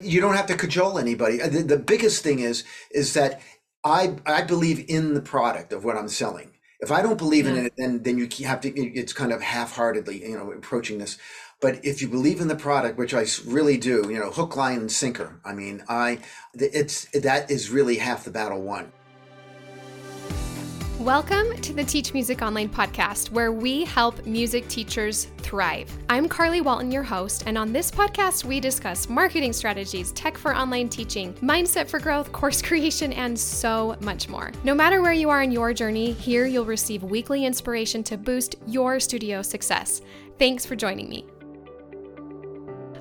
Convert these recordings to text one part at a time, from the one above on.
You don't have to cajole anybody. The, the biggest thing is is that I I believe in the product of what I'm selling. If I don't believe in it, then then you have to. It's kind of half-heartedly, you know, approaching this. But if you believe in the product, which I really do, you know, hook, line, and sinker. I mean, I it's that is really half the battle won. Welcome to the Teach Music Online podcast, where we help music teachers thrive. I'm Carly Walton, your host, and on this podcast, we discuss marketing strategies, tech for online teaching, mindset for growth, course creation, and so much more. No matter where you are in your journey, here you'll receive weekly inspiration to boost your studio success. Thanks for joining me.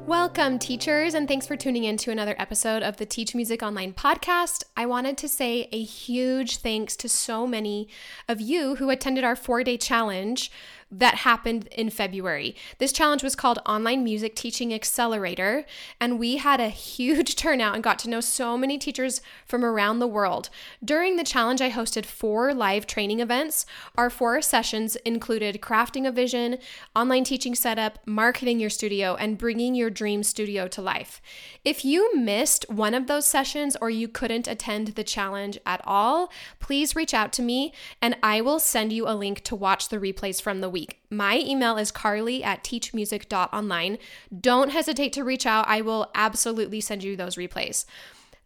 Welcome, teachers, and thanks for tuning in to another episode of the Teach Music Online podcast. I wanted to say a huge thanks to so many of you who attended our four day challenge that happened in February. This challenge was called Online Music Teaching Accelerator, and we had a huge turnout and got to know so many teachers from around the world. During the challenge, I hosted four live training events. Our four sessions included crafting a vision, online teaching setup, marketing your studio, and bringing your dream studio to life. If you missed one of those sessions or you couldn't attend the challenge at all, please reach out to me and I will send you a link to watch the replays from the week. My email is carly at teachmusic.online. Don't hesitate to reach out. I will absolutely send you those replays.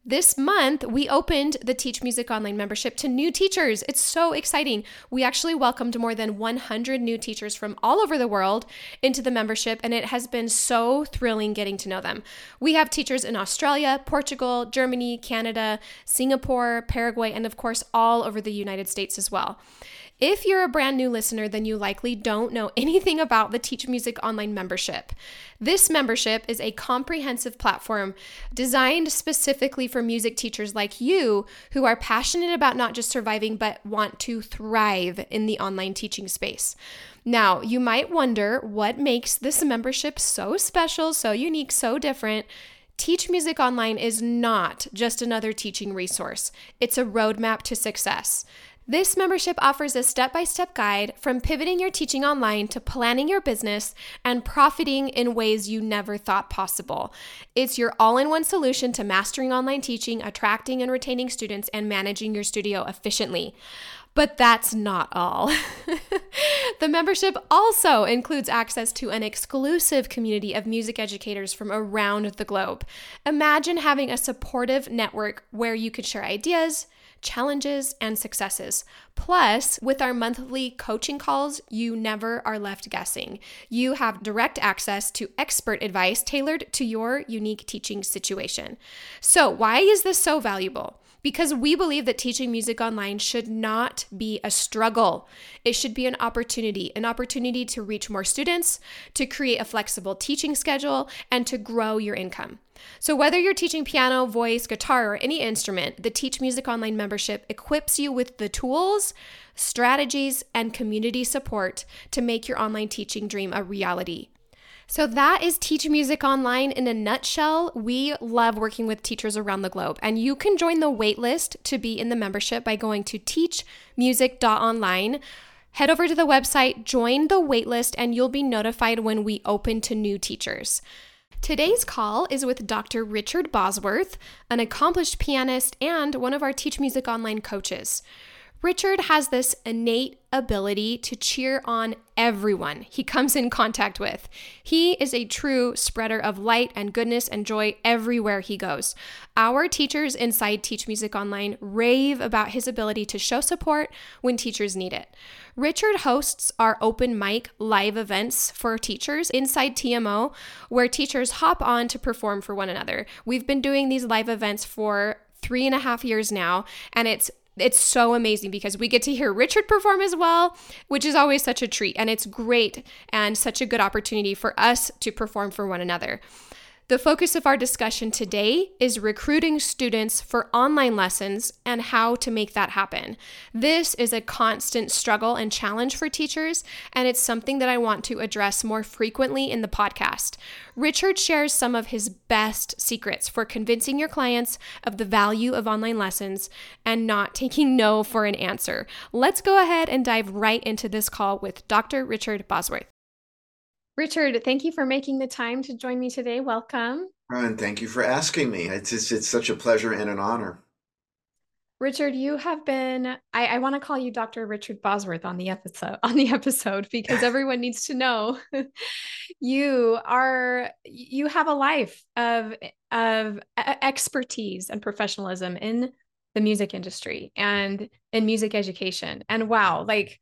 This month, we opened the Teach Music Online membership to new teachers. It's so exciting. We actually welcomed more than 100 new teachers from all over the world into the membership, and it has been so thrilling getting to know them. We have teachers in Australia, Portugal, Germany, Canada, Singapore, Paraguay, and of course, all over the United States as well. If you're a brand new listener, then you likely don't know anything about the Teach Music Online membership. This membership is a comprehensive platform designed specifically for music teachers like you who are passionate about not just surviving, but want to thrive in the online teaching space. Now, you might wonder what makes this membership so special, so unique, so different. Teach Music Online is not just another teaching resource, it's a roadmap to success. This membership offers a step by step guide from pivoting your teaching online to planning your business and profiting in ways you never thought possible. It's your all in one solution to mastering online teaching, attracting and retaining students, and managing your studio efficiently. But that's not all. the membership also includes access to an exclusive community of music educators from around the globe. Imagine having a supportive network where you could share ideas, challenges, and successes. Plus, with our monthly coaching calls, you never are left guessing. You have direct access to expert advice tailored to your unique teaching situation. So, why is this so valuable? Because we believe that teaching music online should not be a struggle. It should be an opportunity, an opportunity to reach more students, to create a flexible teaching schedule, and to grow your income. So, whether you're teaching piano, voice, guitar, or any instrument, the Teach Music Online membership equips you with the tools, strategies, and community support to make your online teaching dream a reality. So that is Teach Music Online in a nutshell. We love working with teachers around the globe, and you can join the waitlist to be in the membership by going to teachmusic.online. Head over to the website, join the waitlist, and you'll be notified when we open to new teachers. Today's call is with Dr. Richard Bosworth, an accomplished pianist and one of our Teach Music Online coaches. Richard has this innate ability to cheer on everyone he comes in contact with. He is a true spreader of light and goodness and joy everywhere he goes. Our teachers inside Teach Music Online rave about his ability to show support when teachers need it. Richard hosts our open mic live events for teachers inside TMO, where teachers hop on to perform for one another. We've been doing these live events for three and a half years now, and it's it's so amazing because we get to hear Richard perform as well, which is always such a treat. And it's great and such a good opportunity for us to perform for one another. The focus of our discussion today is recruiting students for online lessons and how to make that happen. This is a constant struggle and challenge for teachers, and it's something that I want to address more frequently in the podcast. Richard shares some of his best secrets for convincing your clients of the value of online lessons and not taking no for an answer. Let's go ahead and dive right into this call with Dr. Richard Bosworth. Richard, thank you for making the time to join me today. Welcome. And thank you for asking me. It's, it's, it's such a pleasure and an honor. Richard, you have been I, I want to call you Dr. Richard Bosworth on the episode on the episode because everyone needs to know you are you have a life of of expertise and professionalism in the music industry and in music education. And wow, like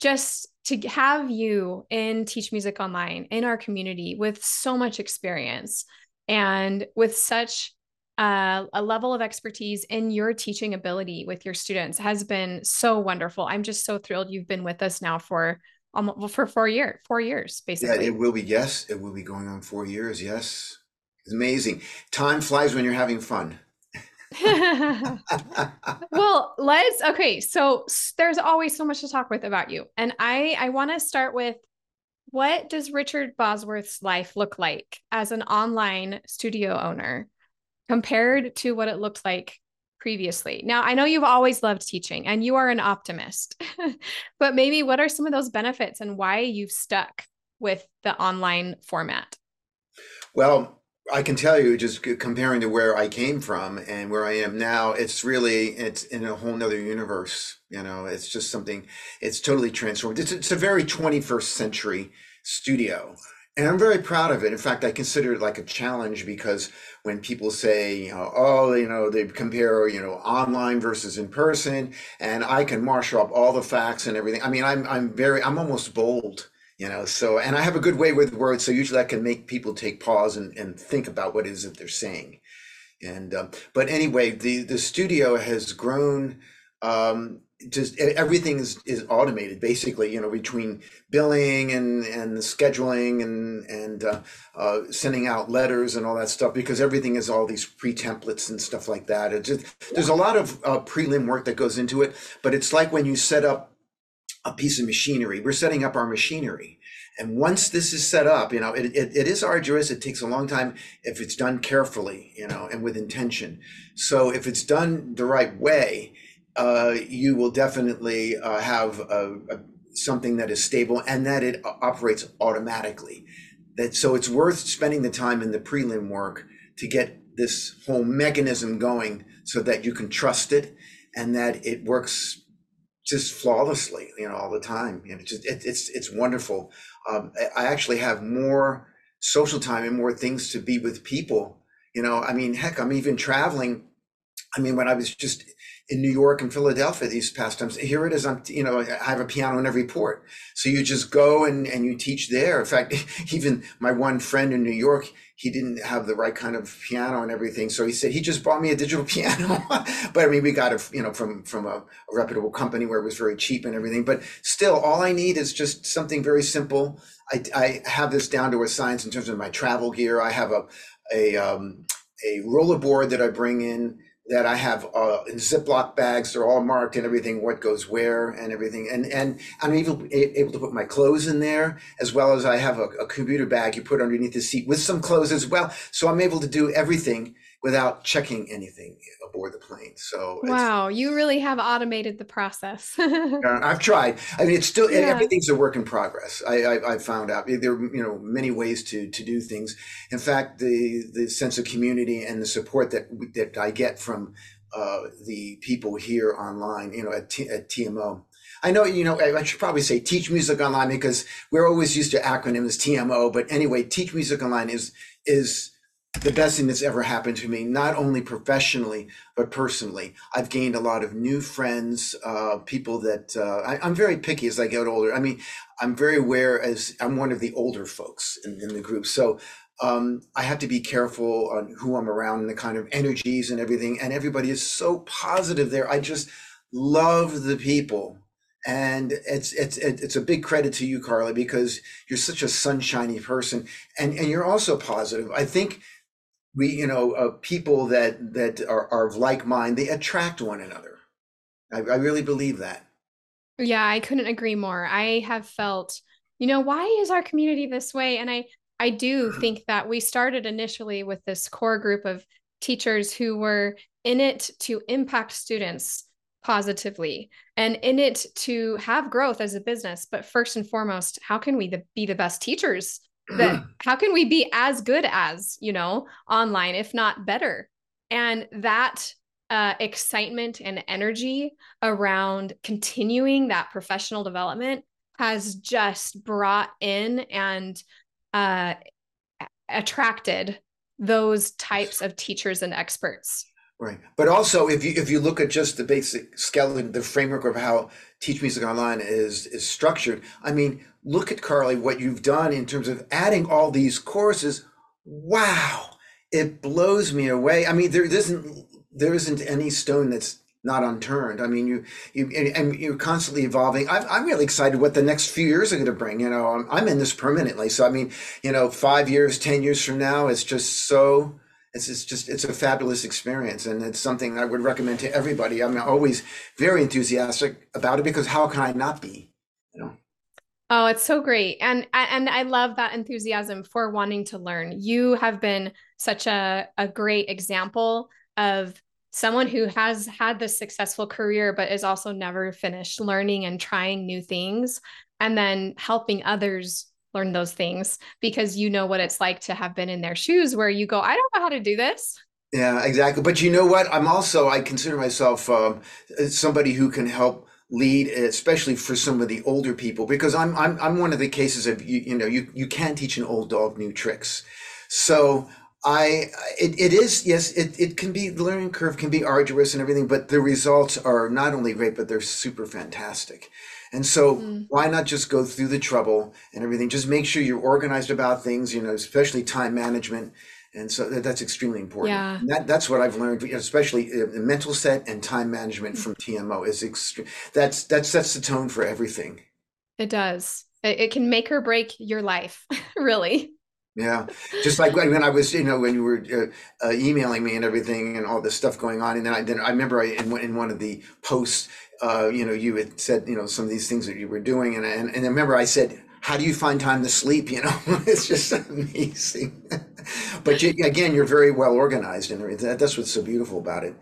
just to have you in Teach Music Online in our community with so much experience and with such uh, a level of expertise in your teaching ability with your students has been so wonderful. I'm just so thrilled you've been with us now for almost for four years, four years basically. Yeah, it will be. Yes, it will be going on four years. Yes, it's amazing. Time flies when you're having fun. well, let's okay. So there's always so much to talk with about you, and I I want to start with what does Richard Bosworth's life look like as an online studio owner compared to what it looks like previously? Now, I know you've always loved teaching and you are an optimist, but maybe what are some of those benefits and why you've stuck with the online format? Well, I can tell you just comparing to where I came from and where I am now, it's really, it's in a whole nother universe. You know, it's just something, it's totally transformed. It's, it's a very 21st century studio. And I'm very proud of it. In fact, I consider it like a challenge because when people say, you know, oh, you know, they compare, you know, online versus in person, and I can marshal up all the facts and everything. I mean, I'm I'm very I'm almost bold you know so and i have a good way with words so usually i can make people take pause and, and think about what it is that they're saying. And um, but anyway the the studio has grown um, just everything is, is automated basically you know between billing and and the scheduling and and uh, uh, sending out letters and all that stuff because everything is all these pre-templates and stuff like that. It's just there's a lot of uh, prelim work that goes into it but it's like when you set up a piece of machinery. We're setting up our machinery. And once this is set up, you know, it, it, it is arduous. It takes a long time if it's done carefully, you know, and with intention. So if it's done the right way, uh, you will definitely uh, have a, a, something that is stable and that it operates automatically. That so it's worth spending the time in the prelim work to get this whole mechanism going so that you can trust it and that it works just flawlessly, you know, all the time. You know, just it, it's it's wonderful. Um, I actually have more social time and more things to be with people. You know, I mean, heck, I'm even traveling. I mean, when I was just in New York and Philadelphia these past times, here it is. I'm, you know, I have a piano in every port. So you just go and, and you teach there. In fact, even my one friend in New York, he didn't have the right kind of piano and everything. So he said he just bought me a digital piano. but I mean, we got it, you know, from from a, a, reputable company where it was very cheap and everything. But still, all I need is just something very simple. I, I have this down to a science in terms of my travel gear. I have a a um, a rollerboard that I bring in that I have uh, in Ziploc bags. They're all marked and everything, what goes where and everything. And and I'm even able to put my clothes in there as well as I have a, a computer bag you put underneath the seat with some clothes as well. So I'm able to do everything without checking anything aboard the plane. So wow, you really have automated the process. I've tried. I mean, it's still yeah. everything's a work in progress. I, I, I found out there are you know many ways to to do things. In fact, the the sense of community and the support that that I get from uh, the people here online, you know, at, T, at TMO. I know, you know, I should probably say Teach Music Online because we're always used to acronyms TMO. But anyway, Teach Music Online is is the best thing that's ever happened to me, not only professionally, but personally. I've gained a lot of new friends, uh, people that uh, I, am very picky as I get older. I mean, I'm very aware as I'm one of the older folks in, in the group. So um, I have to be careful on who I'm around and the kind of energies and everything. And everybody is so positive there. I just love the people. And it's it's it's a big credit to you, Carly, because you're such a sunshiny person, and and you're also positive. I think we you know uh, people that that are, are of like mind they attract one another. I, I really believe that. Yeah i couldn't agree more. I have felt you know why is our community this way? And i i do think that we started initially with this core group of teachers who were in it to impact students positively and in it to have growth as a business. But first and foremost how can we the, be the best teachers that how can we be as good as you know online if not better and that uh, excitement and energy around continuing that professional development has just brought in and uh, attracted those types of teachers and experts Right. But also if you if you look at just the basic skeleton, the framework of how Teach Music Online is is structured, I mean, look at Carly, what you've done in terms of adding all these courses. Wow. It blows me away. I mean, there isn't there isn't any stone that's not unturned. I mean, you you and, you're constantly evolving. I'm, I'm really excited what the next few years are going to bring. You know, I'm, I'm in this permanently. So I mean, you know, five years, ten years from now, it's just so it's, it's just it's a fabulous experience and it's something i would recommend to everybody. I'm always very enthusiastic about it because how can i not be you know? Oh it's so great. And and i love that enthusiasm for wanting to learn. You have been such a, a great example of someone who has had this successful career but is also never finished learning and trying new things and then helping others learn those things because you know what it's like to have been in their shoes where you go, I don't know how to do this. Yeah, exactly. But you know what? I'm also, I consider myself um, somebody who can help lead, especially for some of the older people, because I'm, I'm, I'm one of the cases of, you, you know, you, you can't teach an old dog new tricks. So I, it, it is, yes, it, it can be, the learning curve can be arduous and everything, but the results are not only great, but they're super fantastic. And so mm. why not just go through the trouble and everything? Just make sure you're organized about things, you know, especially time management. And so that, that's extremely important. Yeah. And that, that's what I've learned, especially uh, mental set and time management from TMO is extreme. That's, that sets the tone for everything. It does. It, it can make or break your life, really. Yeah, just like when I was, you know, when you were uh, uh, emailing me and everything, and all this stuff going on, and then I then I remember I in, in one of the posts, uh, you know, you had said, you know, some of these things that you were doing, and and, and I remember I said, "How do you find time to sleep?" You know, it's just amazing. but you, again, you're very well organized, and that's what's so beautiful about it.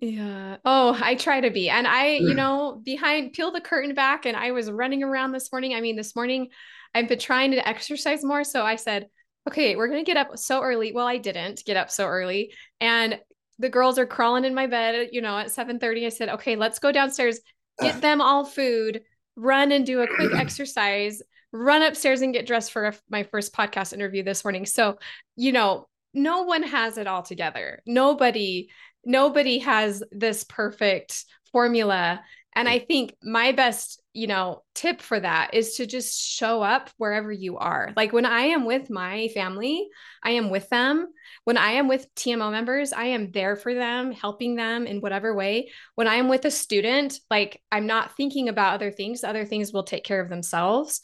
Yeah. Oh, I try to be, and I, you know, behind peel the curtain back, and I was running around this morning. I mean, this morning I've been trying to exercise more. So I said, okay, we're going to get up so early. Well, I didn't get up so early. And the girls are crawling in my bed, you know, at 7:30. I said, okay, let's go downstairs, get them all food, run and do a quick exercise, run upstairs and get dressed for my first podcast interview this morning. So, you know, no one has it all together. Nobody, nobody has this perfect formula. And I mm. think my best you know, tip for that is to just show up wherever you are. Like when I am with my family, I am with them. When I am with TMO members, I am there for them, helping them in whatever way. When I am with a student, like I'm not thinking about other things, other things will take care of themselves.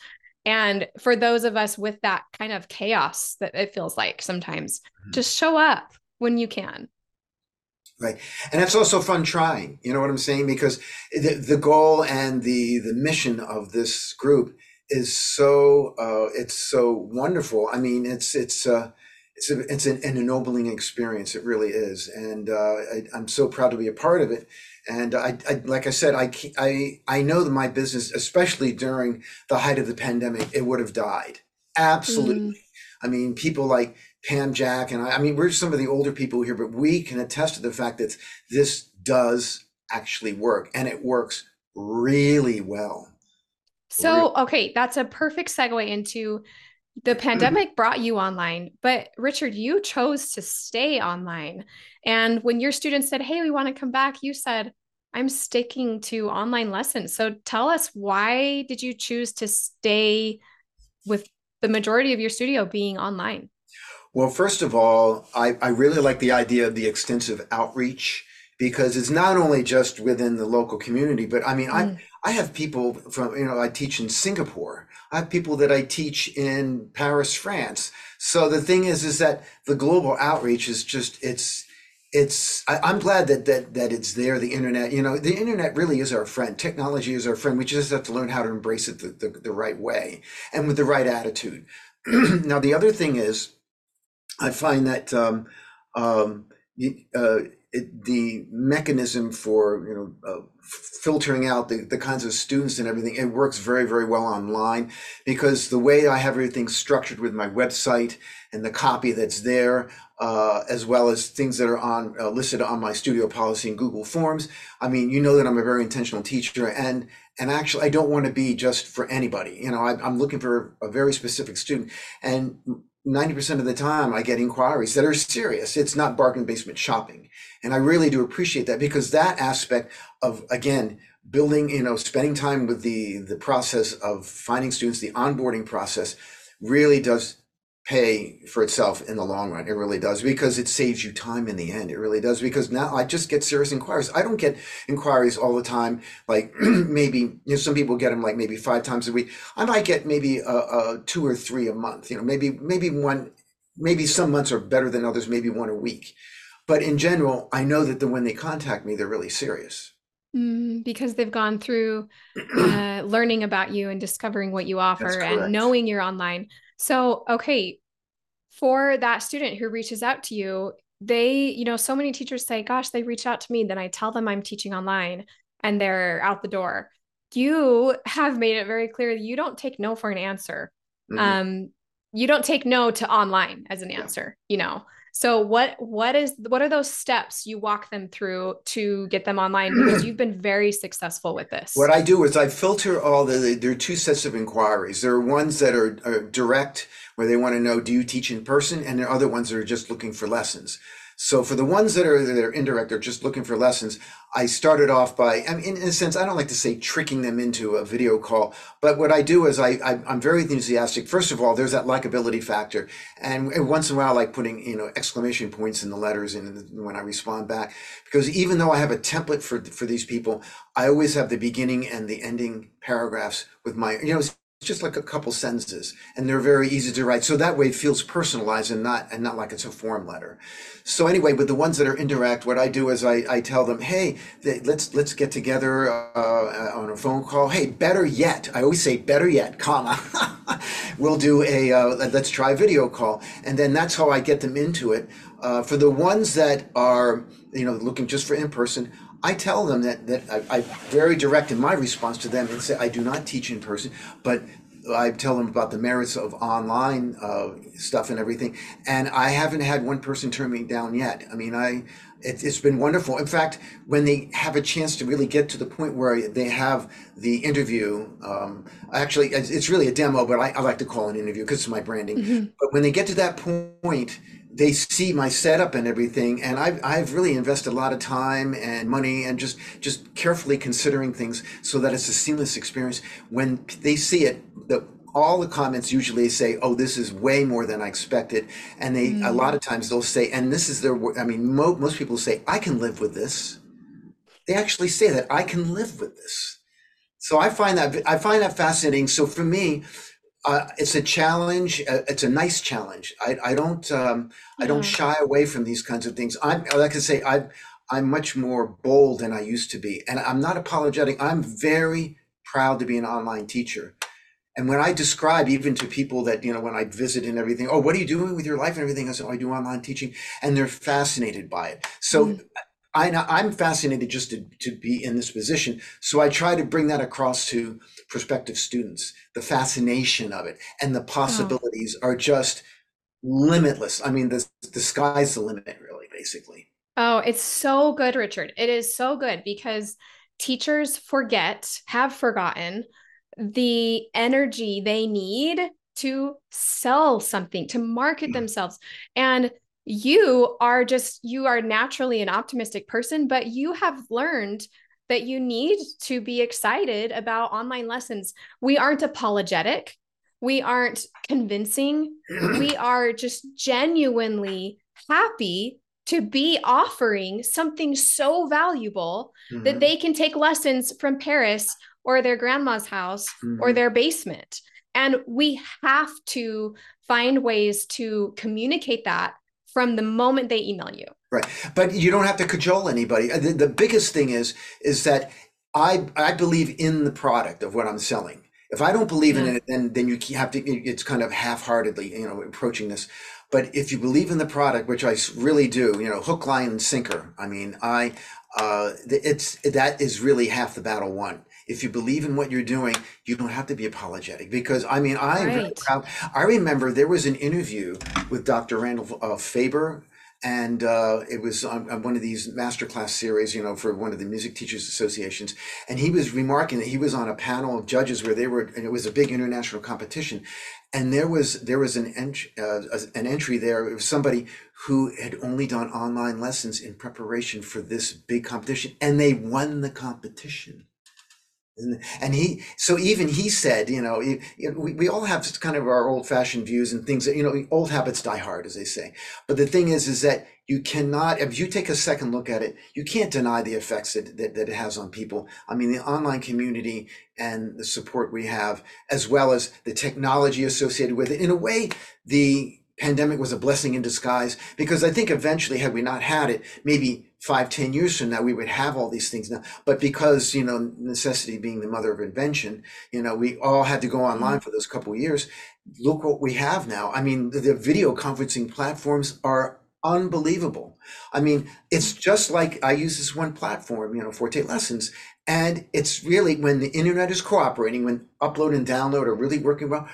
And for those of us with that kind of chaos that it feels like sometimes, mm-hmm. just show up when you can. Right. And it's also fun trying. You know what I'm saying? Because the, the goal and the, the mission of this group is so, uh, it's so wonderful. I mean, it's, it's, uh, it's, a, it's an, an ennobling experience. It really is. And, uh, I, I'm so proud to be a part of it. And I, I, like I said, I, I, I know that my business, especially during the height of the pandemic, it would have died. Absolutely. Mm. I mean, people like Pam Jack and I, I mean, we're some of the older people here, but we can attest to the fact that this does actually work and it works really well. So, okay, that's a perfect segue into the pandemic brought you online, but Richard, you chose to stay online. And when your students said, Hey, we want to come back, you said, I'm sticking to online lessons. So tell us why did you choose to stay with the majority of your studio being online? Well, first of all, I, I really like the idea of the extensive outreach because it's not only just within the local community, but I mean, mm. I, I have people from, you know, I teach in Singapore. I have people that I teach in Paris, France. So the thing is, is that the global outreach is just, it's, it's I, am glad that that that it's there the internet you know the internet really is our friend technology is our friend we just have to learn how to embrace it the, the, the right way and with the right attitude now the other thing is I find that um, um, uh, it, the mechanism for you know uh, filtering out the, the kinds of students and everything it works very very well online because the way i have everything structured with my website and the copy that's there uh, as well as things that are on uh, listed on my studio policy in google forms i mean you know that i'm a very intentional teacher and and actually i don't want to be just for anybody you know I, i'm looking for a very specific student. And 90% of the time I get inquiries that are serious. It's not bargain basement shopping. And I really do appreciate that because that aspect of, again, building, you know, spending time with the, the process of finding students, the onboarding process really does pay for itself in the long run. It really does because it saves you time in the end. It really does because now I just get serious inquiries. I don't get inquiries all the time. Like maybe you know, some people get them like maybe five times a week. I might get maybe two or three a month. You know, maybe maybe one. Maybe some months are better than others. Maybe one a week. But in general, I know that the, when they contact me, they're really serious. Mm, because they've gone through uh, learning about you and discovering what you offer and knowing you're online. So, okay, for that student who reaches out to you, they, you know, so many teachers say, gosh, they reach out to me, then I tell them I'm teaching online and they're out the door. You have made it very clear that you don't take no for an answer. Mm-hmm. Um, you don't take no to online as an answer, yeah. you know. So what what is what are those steps you walk them through to get them online because you've been very successful with this? What I do is I filter all the there are two sets of inquiries. There are ones that are, are direct where they want to know do you teach in person and there are other ones that are just looking for lessons. So for the ones that are that are indirect, they're just looking for lessons. I started off by, I mean, in a sense, I don't like to say tricking them into a video call, but what I do is I, I am very enthusiastic. First of all, there's that likability factor, and, once in a while, I like putting you know exclamation points in the letters and when I respond back, because even though I have a template for for these people, I always have the beginning and the ending paragraphs with my you know just like a couple sentences and they're very easy to write. So that way it feels personalized and not and not like it's a form letter. So anyway with the ones that are indirect what i do is i, I tell them hey let's let's get together uh, on a phone call. Hey better yet i always say better yet comma. We'll do a uh, let's try a video call. And then that's how i get them into it. Uh, for the ones that are you know looking just for in person I tell them that that I, I very direct in my response to them and say I do not teach in person, but I tell them about the merits of online uh, stuff and everything, and I haven't had one person turn me down yet. I mean, I it, has been wonderful. In fact, when they have a chance to really get to the point where they have the interview, um, actually, it's really a demo, but I, I like to call it an interview because it's my branding. Mm-hmm. But when they get to that point they see my setup and everything and I've, I've really invested a lot of time and money and just just carefully considering things so that it's a seamless experience. When they see it the all the comments usually say oh this is way more than i expected and they mm. a lot of times they'll say and this is their i mean mo- most people say i can live with this. They actually say that i can live with this. So i find that i find that fascinating. So for me uh, it's a challenge. Uh, it's a nice challenge. I, I don't um, I don't shy away from these kinds of things. I'm like I say I I'm much more bold than I used to be, and I'm not apologetic. I'm very proud to be an online teacher. And when I describe even to people that, you know, when I visit and everything, oh, what are you doing with your life and everything? I say, oh, I do online teaching. And they're fascinated by it. So mm. I, I'm fascinated just to, to be in this position. So I try to bring that across to prospective students. The fascination of it and the possibilities oh. are just limitless. I mean, the, the sky's the limit, really, basically. Oh, it's so good, Richard. It is so good because teachers forget, have forgotten the energy they need to sell something, to market mm. themselves. And you are just, you are naturally an optimistic person, but you have learned that you need to be excited about online lessons. We aren't apologetic. We aren't convincing. we are just genuinely happy to be offering something so valuable mm-hmm. that they can take lessons from Paris or their grandma's house mm-hmm. or their basement. And we have to find ways to communicate that from the moment they email you. Right. But you don't have to cajole anybody. Uh, the, the biggest thing is is that I I believe in the product of what I'm selling. If I don't believe yeah. in it, then then you have to. It's kind of half-heartedly, you know, approaching this. But if you believe in the product, which I really do, you know, hook, line, and sinker. I mean, I uh, it's that is really half the battle won. If you believe in what you're doing, you don't have to be apologetic because I mean, I am Right. proud. I remember there was an interview with Dr. Randall uh, Faber, and uh, it was on, on one of these masterclass series, you know, for one of the music teachers associations. And he was remarking that he was on a panel of judges where they were, and it was a big international competition, and there was there was an ent- uh, an entry there. It was somebody who had only done online lessons in preparation for this big competition, and they won the competition. And, he, so even he said, you know, we, we all have kind of our old fashioned views and things that, you know, old habits die hard, as they say. But the thing is, is that you cannot, if you take a second look at it, you can't deny the effects that, that, that it has on people. I mean, the online community and the support we have, as well as the technology associated with it. In a way, the pandemic was a blessing in disguise because I think eventually, had we not had it, maybe five, ten years from now, we would have all these things now. But because, you know, necessity being the mother of invention, you know, we all had to go mm-hmm. online for those couple of years. Look what we have now. I mean, the, the video conferencing platforms are unbelievable. I mean, it's mm-hmm. just like I use this one platform, you know, Forte Lessons. And it's really when the internet is cooperating, when upload and download are really working well,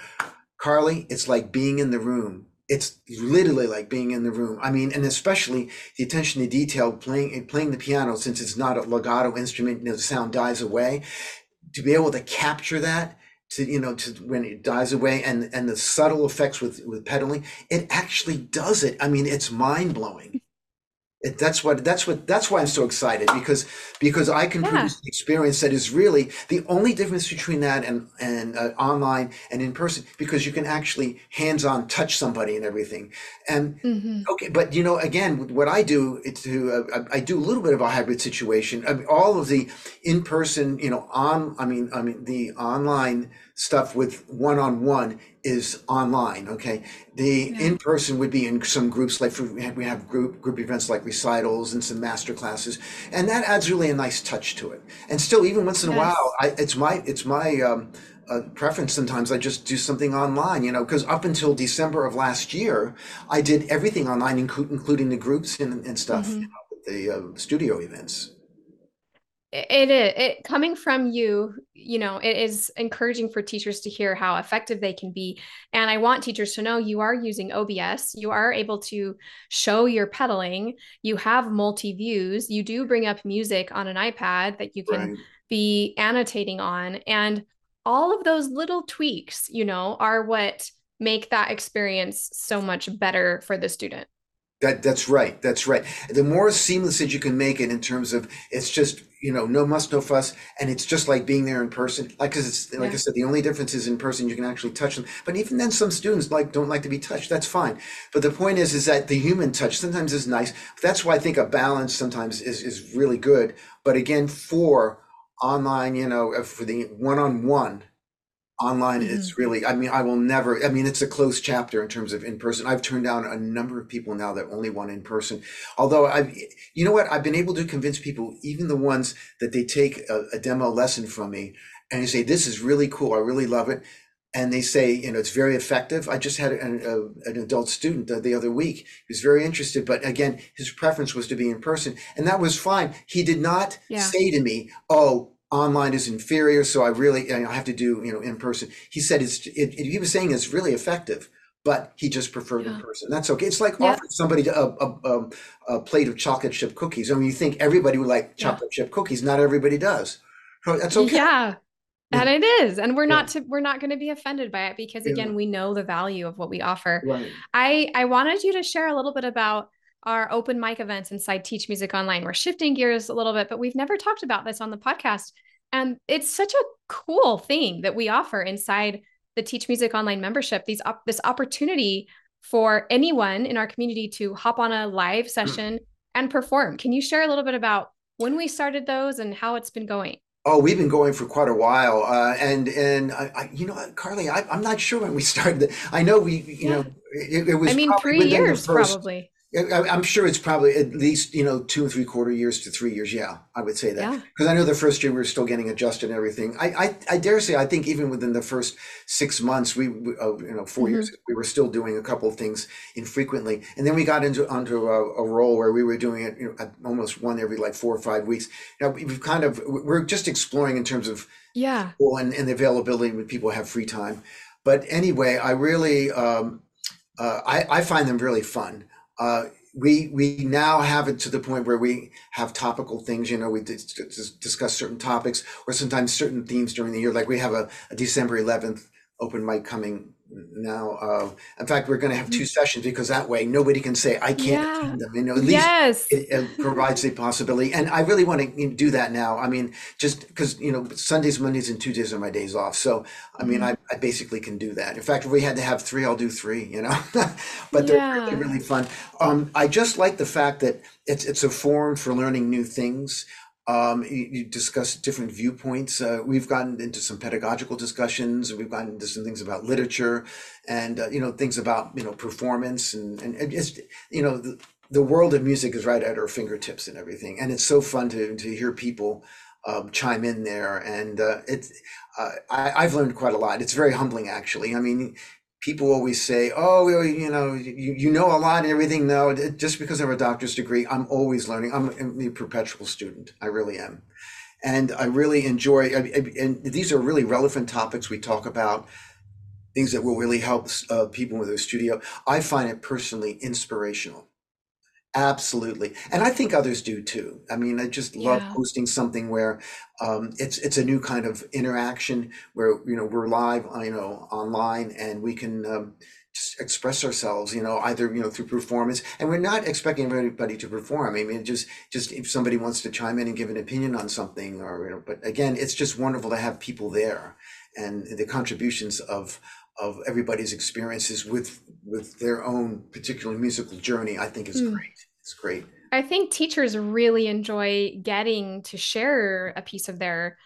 Carly, it's like being in the room. It's literally like being in the room. I mean, and especially the attention to detail, playing playing the piano, since it's not a legato instrument, you know, the sound dies away. To be able to capture that, to you know, to when it dies away, and and the subtle effects with with pedaling, it actually does it. I mean, it's mind blowing. It, that's what that's what that's why I'm so excited because because I can Yeah. produce an experience that is really the only difference between that and and uh, online and in person because you can actually hands on touch somebody and everything and Mhm. okay but you know again what I do to uh, I I do a little bit of a hybrid situation I mean, all of the in person you know on I mean I mean the online stuff with one on one is online okay the Yeah. in person would be in some groups like for, we have group group events like recitals and some master classes and that adds really a nice touch to it and still even once in a while I, it's my it's my um, uh, preference sometimes i just do something online you know because up until december of last year i did everything online inclu- including the groups and, and stuff you Mhm. know, the uh, studio events It is it coming from you, you know, it is encouraging for teachers to hear how effective they can be. And I want teachers to know you are using OBS. You are able to show your pedaling. You have multi views. You do bring up music on an iPad that you can right be annotating on. And all of those little tweaks, you know, are what make that experience so much better for the student. That that's right. That's right. The more seamless that you can make it in terms of it's just you know no muss no fuss, and it's just like being there in person. Like because it's like I said, the only difference is in person you can actually touch them. But even then, some students like don't like to be touched. That's fine. But the point is, is that the human touch sometimes is nice. That's why I think a balance sometimes is is really good. But again, for online, you know, uh, for the one on one online Mhm. it's really i mean i will never i mean it's a closed chapter in terms of in person. I've turned down a number of people now that only want in person. Although i you know what? I've been able to convince people even the ones that they take a, a demo lesson from me and they say this is really cool. I really love it. And they say you know it's very effective. I just had an, a, an adult student the, the other week. He was very interested but again his preference was to be in person and that was fine. He did not Yeah. say to me oh online is inferior so i really i have to do you know in person he said it's it, it- he was saying it's really effective but he just preferred in person that's okay it's like Yeah. offering somebody a, a, a, a plate of chocolate chip cookies i mean you think everybody would like Yeah. chocolate chip cookies not everybody does so that's okay Yeah. Yeah. And it is. And we're Yeah. not to we're not going to be offended by it because Yeah. again, we know the value of what we offer. right I I wanted you to share a little bit about our open mic events inside Teach Music Online. We're shifting gears a little bit, but we've never talked about this on the podcast. And it's such a cool thing that we offer inside the Teach Music Online membership. These op- this opportunity for anyone in our community to hop on a live session and perform. Can you share a little bit about when we started those and how it's been going? Oh, we've been going for quite a while, uh, and and I, I, you know, Carly, I, I'm not sure when we started. I know we, you Yeah. know, it, it was I mean, three years first- probably. Yeah, I'm sure it's probably at least, you know, two and three quarter years to three years. Yeah, I would say that. Yeah. Because I know the first year we were still getting adjusted and everything. I, I, I dare say, I think even within the first six months, we, we, uh, you know, 4 years, we were still doing a couple of things infrequently. And then we got into onto a, a role where we were doing it, you know, almost one every like four or five weeks. Now we've kind of, we're just exploring in terms of Yeah. and, and the availability when people have free time. But anyway, I really, um, uh, I, I find them really fun. Uh, we we now have it to the point where we have topical things. You know, we dis- dis- discuss certain topics or sometimes certain themes during the year. Like we have a, a December 11th open mic coming now. Uh, in fact, we're going to have two sessions because that way nobody can say I can't Yeah. attend them. You know, at least Yes. it, it provides a possibility. And i really want to do that now. I mean just because you know sundays mondays and tuesdays are my days off. So i mean I, I basically can do that. In fact if we had to have three i'll do three you know? But they're really really fun. Um, i just like the fact that it's it's a forum for learning new things um, you, discuss different viewpoints. Uh, we've gotten into some pedagogical discussions. We've gotten into some things about literature, and uh, you know things about you know performance and and, just you know the, the world of music is right at our fingertips and everything. And it's so fun to to hear people um, chime in there. And uh, uh, I, I've learned quite a lot. It's very humbling, actually. I mean, people always say, "Oh, you know, you, you know a lot and everything." No, just because I have a doctor's degree, I'm always learning. I'm, I'm a perpetual student. I really am, and I really enjoy. I, I- and these are really relevant topics we talk about. Things that will really help uh, people with their studio. I find it personally inspirational. Absolutely, and I think others do too. I mean, I just love Yeah. hosting something where um, it's it's a new kind of interaction where you know we're live, uh, you know, online, and we can um, just express ourselves, you know, either you know through performance, and we're not expecting everybody to perform. I mean, just just if somebody wants to chime in and give an opinion on something, or you know, but again, it's just wonderful to have people there, and the contributions of of everybody's experiences with with their own particular musical journey, I think is Mm. great. It's great. I think teachers really enjoy getting to share a piece of their,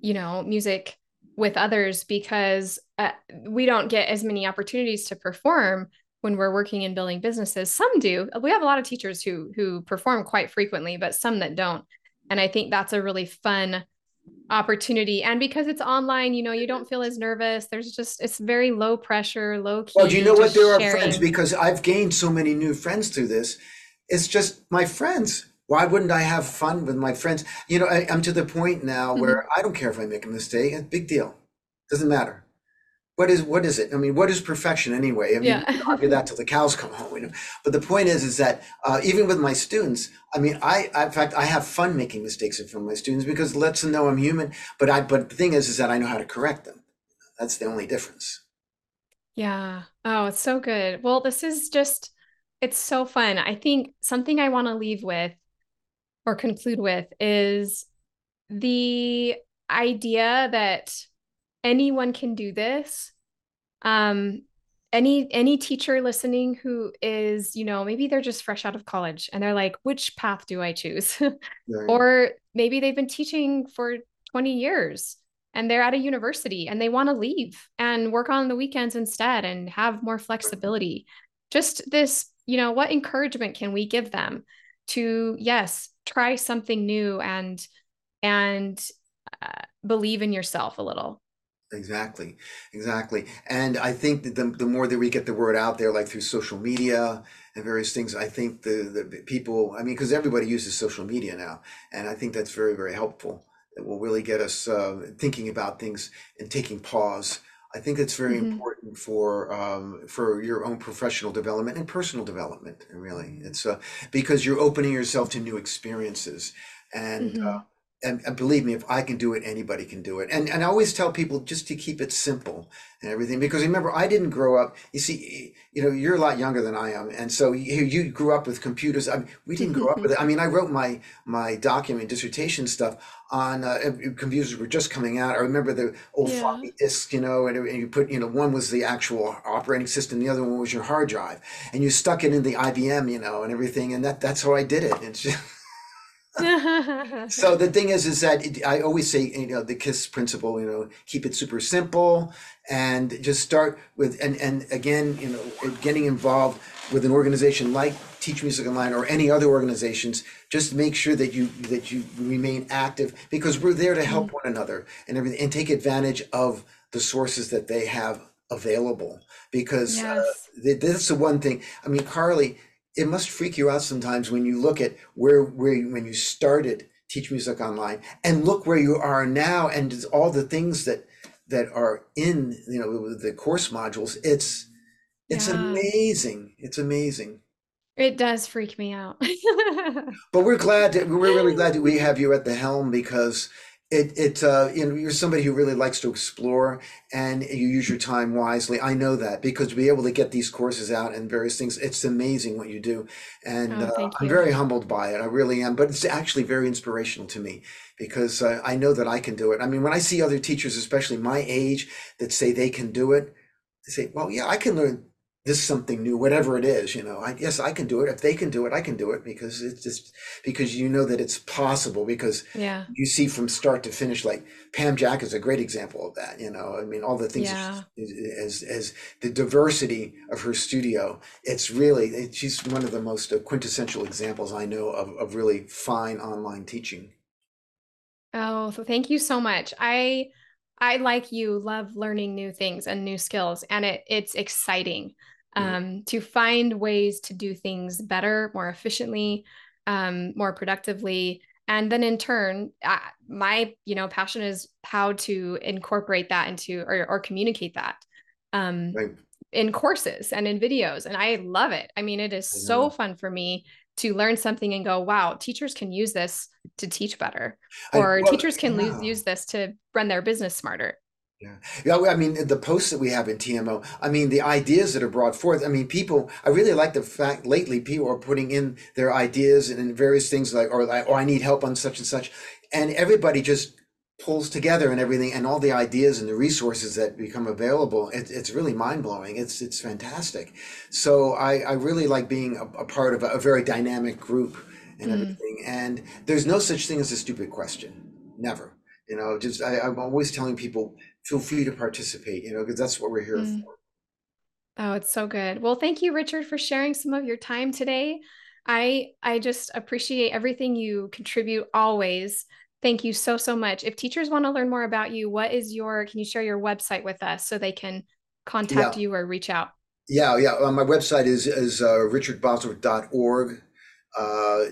you know, music with others because uh, we don't get as many opportunities to perform when we're working in building businesses. Some do. We have a lot of teachers who who perform quite frequently, but some that don't. And I think that's a really fun opportunity. And because it's online, you know, you don't feel as nervous. There's just it's very low pressure, low key. Well, do you know what? There are friends because I've gained so many new friends through this. It's just my friends. Why wouldn't I have fun with my friends? You know, I, I'm to the point now where I don't care if I make a mistake. It's a big deal. Doesn't matter. What is what is it? I mean, what is perfection anyway? I mean, Yeah. argue that till the cows come home. You know? But the point is, is that uh, even with my students, I mean, I, I in fact I have fun making mistakes in front of my students because it lets them know I'm human. But I but the thing is, is that I know how to correct them. That's the only difference. Yeah. Oh, it's so good. Well, this is just, it's so fun. I think something I want to leave with or conclude with is the idea that anyone can do this. Um, any any teacher listening who is, you know, maybe they're just fresh out of college and they're like, which path do I choose? Very- Or maybe they've been teaching for 20 years and they're at a university and they want to leave and work on the weekends instead and have more flexibility. Just this, you know, what encouragement can we give them to, yes, try something new and, and uh, believe in yourself a little. Exactly, exactly. And I think that the, the more that we get the word out there, like through social media and various things, I think the, the people, I mean, because everybody uses social media now, and I think that's very, very helpful. It will really get us uh, thinking about things and taking pause. I think it's very Mhm. important for um, for your own professional development and personal development. Really, it's uh, because you're opening yourself to new experiences, and uh, Mhm. And, and believe me, if I can do it, anybody can do it. And and I always tell people just to keep it simple and everything because remember, I didn't grow up. You see, you know, you're a lot younger than I am, and so you, you grew up with computers. I mean, we didn't grow up with it. I mean, I wrote my my document dissertation stuff on uh, computers were just coming out. I remember the old Yeah. floppy disks, you know, and, and you put, you know, one was the actual operating system, the other one was your hard drive, and you stuck it in the IBM, you know, and everything, and that that's how I did it. So the thing is, is that it, I always say, you know, the KISS principle, you know, keep it super simple and just start with, and, and again, you know, getting involved with an organization like Teach Music Online or any other organizations, just make sure that you, that you remain active because we're there to help mm-hmm. one another and everything and take advantage of the sources that they have available because uh, yes. uh, that's the one thing. I mean, Carly, it must freak you out sometimes when you look at where where when you started teach music online and look where you are now and all the things that that are in you know the course modules. It's it's yeah. amazing. It's amazing. It does freak me out. But we're glad that we're really glad that we have you at the helm because it it uh, you know you're somebody who really likes to explore and you use your time wisely. I know that because to be able to get these courses out and various things, it's amazing what you do, and oh, uh, I'm very humbled by it. I really am, but it's actually very inspirational to me because uh, I know that I can do it. I mean, when I see other teachers, especially my age, that say they can do it, they say, "Well, yeah, I can learn this is something new, whatever it is, you know, I guess I can do it. If they can do it, I can do it because it's just because you know that it's possible because yeah. you see from start to finish, like Pam Jack is a great example of that, you know, I mean, all the things yeah. as, as the diversity of her studio, it's really, she's one of the most uh, quintessential examples I know of, of really fine online teaching. Oh, so thank you so much. I, I like you love learning new things and new skills and it it's exciting um, to find ways to do things better, more efficiently, um, more productively. And then in turn, uh, my you know passion is how to incorporate that into or, or communicate that um, right. in courses and in videos. And I love it. I mean, it is so fun for me to learn something and go, wow, teachers can use this to teach better, or I, well, teachers can yeah. use this to run their business smarter. Yeah. Yeah. I mean, the posts that we have in TMO, I mean, the ideas that are brought forth. I mean, people, I really like the fact lately people are putting in their ideas and various things like, or, or oh, I need help on such and such. And everybody just pulls together and everything and all the ideas and the resources that become available. It, it's really mind blowing. It's, it's fantastic. So I, I really like being a, a part of a, a, very dynamic group and mm. everything. And there's no such thing as a stupid question. Never. You know, just I, I'm always telling people feel free to participate, you know, because that's what we're here mm. for. Oh, it's so good. Well, thank you, Richard, for sharing some of your time today. I I just appreciate everything you contribute always. Thank you so so much. If teachers want to learn more about you, what is your can you share your website with us so they can contact yeah. you or reach out? Yeah, yeah. Uh, my website is is uh, richardbosworth.org uh,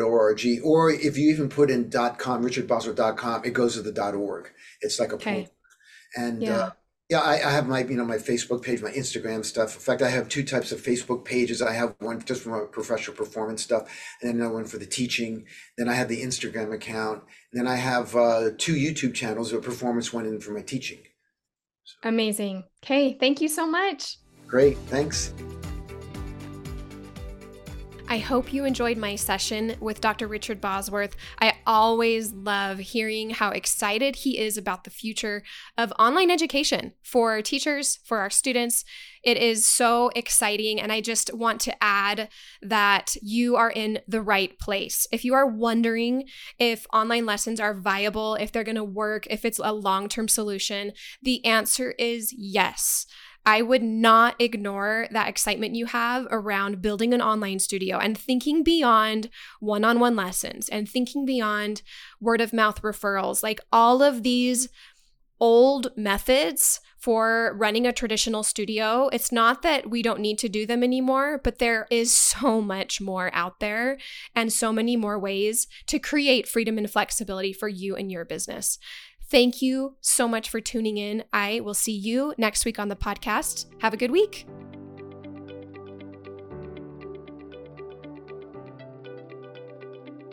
.org, or if you even put in dot .com, richardbosworth.com, it goes to the dot .org. It's like a okay. point. And yeah. Uh, yeah, I, I, have my you know my Facebook page, my Instagram stuff. In fact, I have two types of Facebook pages. I have one just for my professional performance stuff, and then another one for the teaching. Then I have the Instagram account. And then I have uh, two YouTube channels, a performance one, and for my teaching. So. Amazing. Okay, thank you so much. Great, thanks. I hope you enjoyed my session with Dr. Richard Bosworth. I always love hearing how excited he is about the future of online education for teachers, for our students. It is so exciting. And I just want to add that you are in the right place. If you are wondering if online lessons are viable, if they're going to work, if it's a long term solution, the answer is yes. I would not ignore that excitement you have around building an online studio and thinking beyond one on one lessons and thinking beyond word of mouth referrals. Like all of these old methods for running a traditional studio. It's not that we don't need to do them anymore, but there is so much more out there and so many more ways to create freedom and flexibility for you and your business. Thank you so much for tuning in. I will see you next week on the podcast. Have a good week.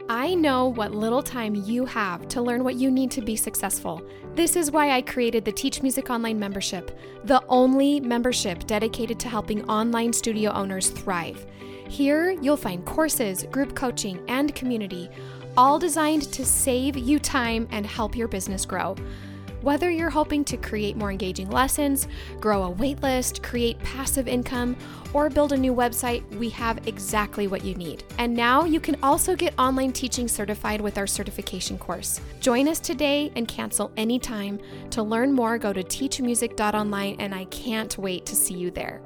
I know what little time you have to learn what you need to be successful. This is why I created the Teach Music Online membership, the only membership dedicated to helping online studio owners thrive. Here, you'll find courses, group coaching, and community all designed to save you time and help your business grow. Whether you're hoping to create more engaging lessons, grow a waitlist, create passive income, or build a new website, we have exactly what you need. And now you can also get online teaching certified with our certification course. Join us today and cancel anytime. To learn more, go to teachmusic.online, and I can't wait to see you there.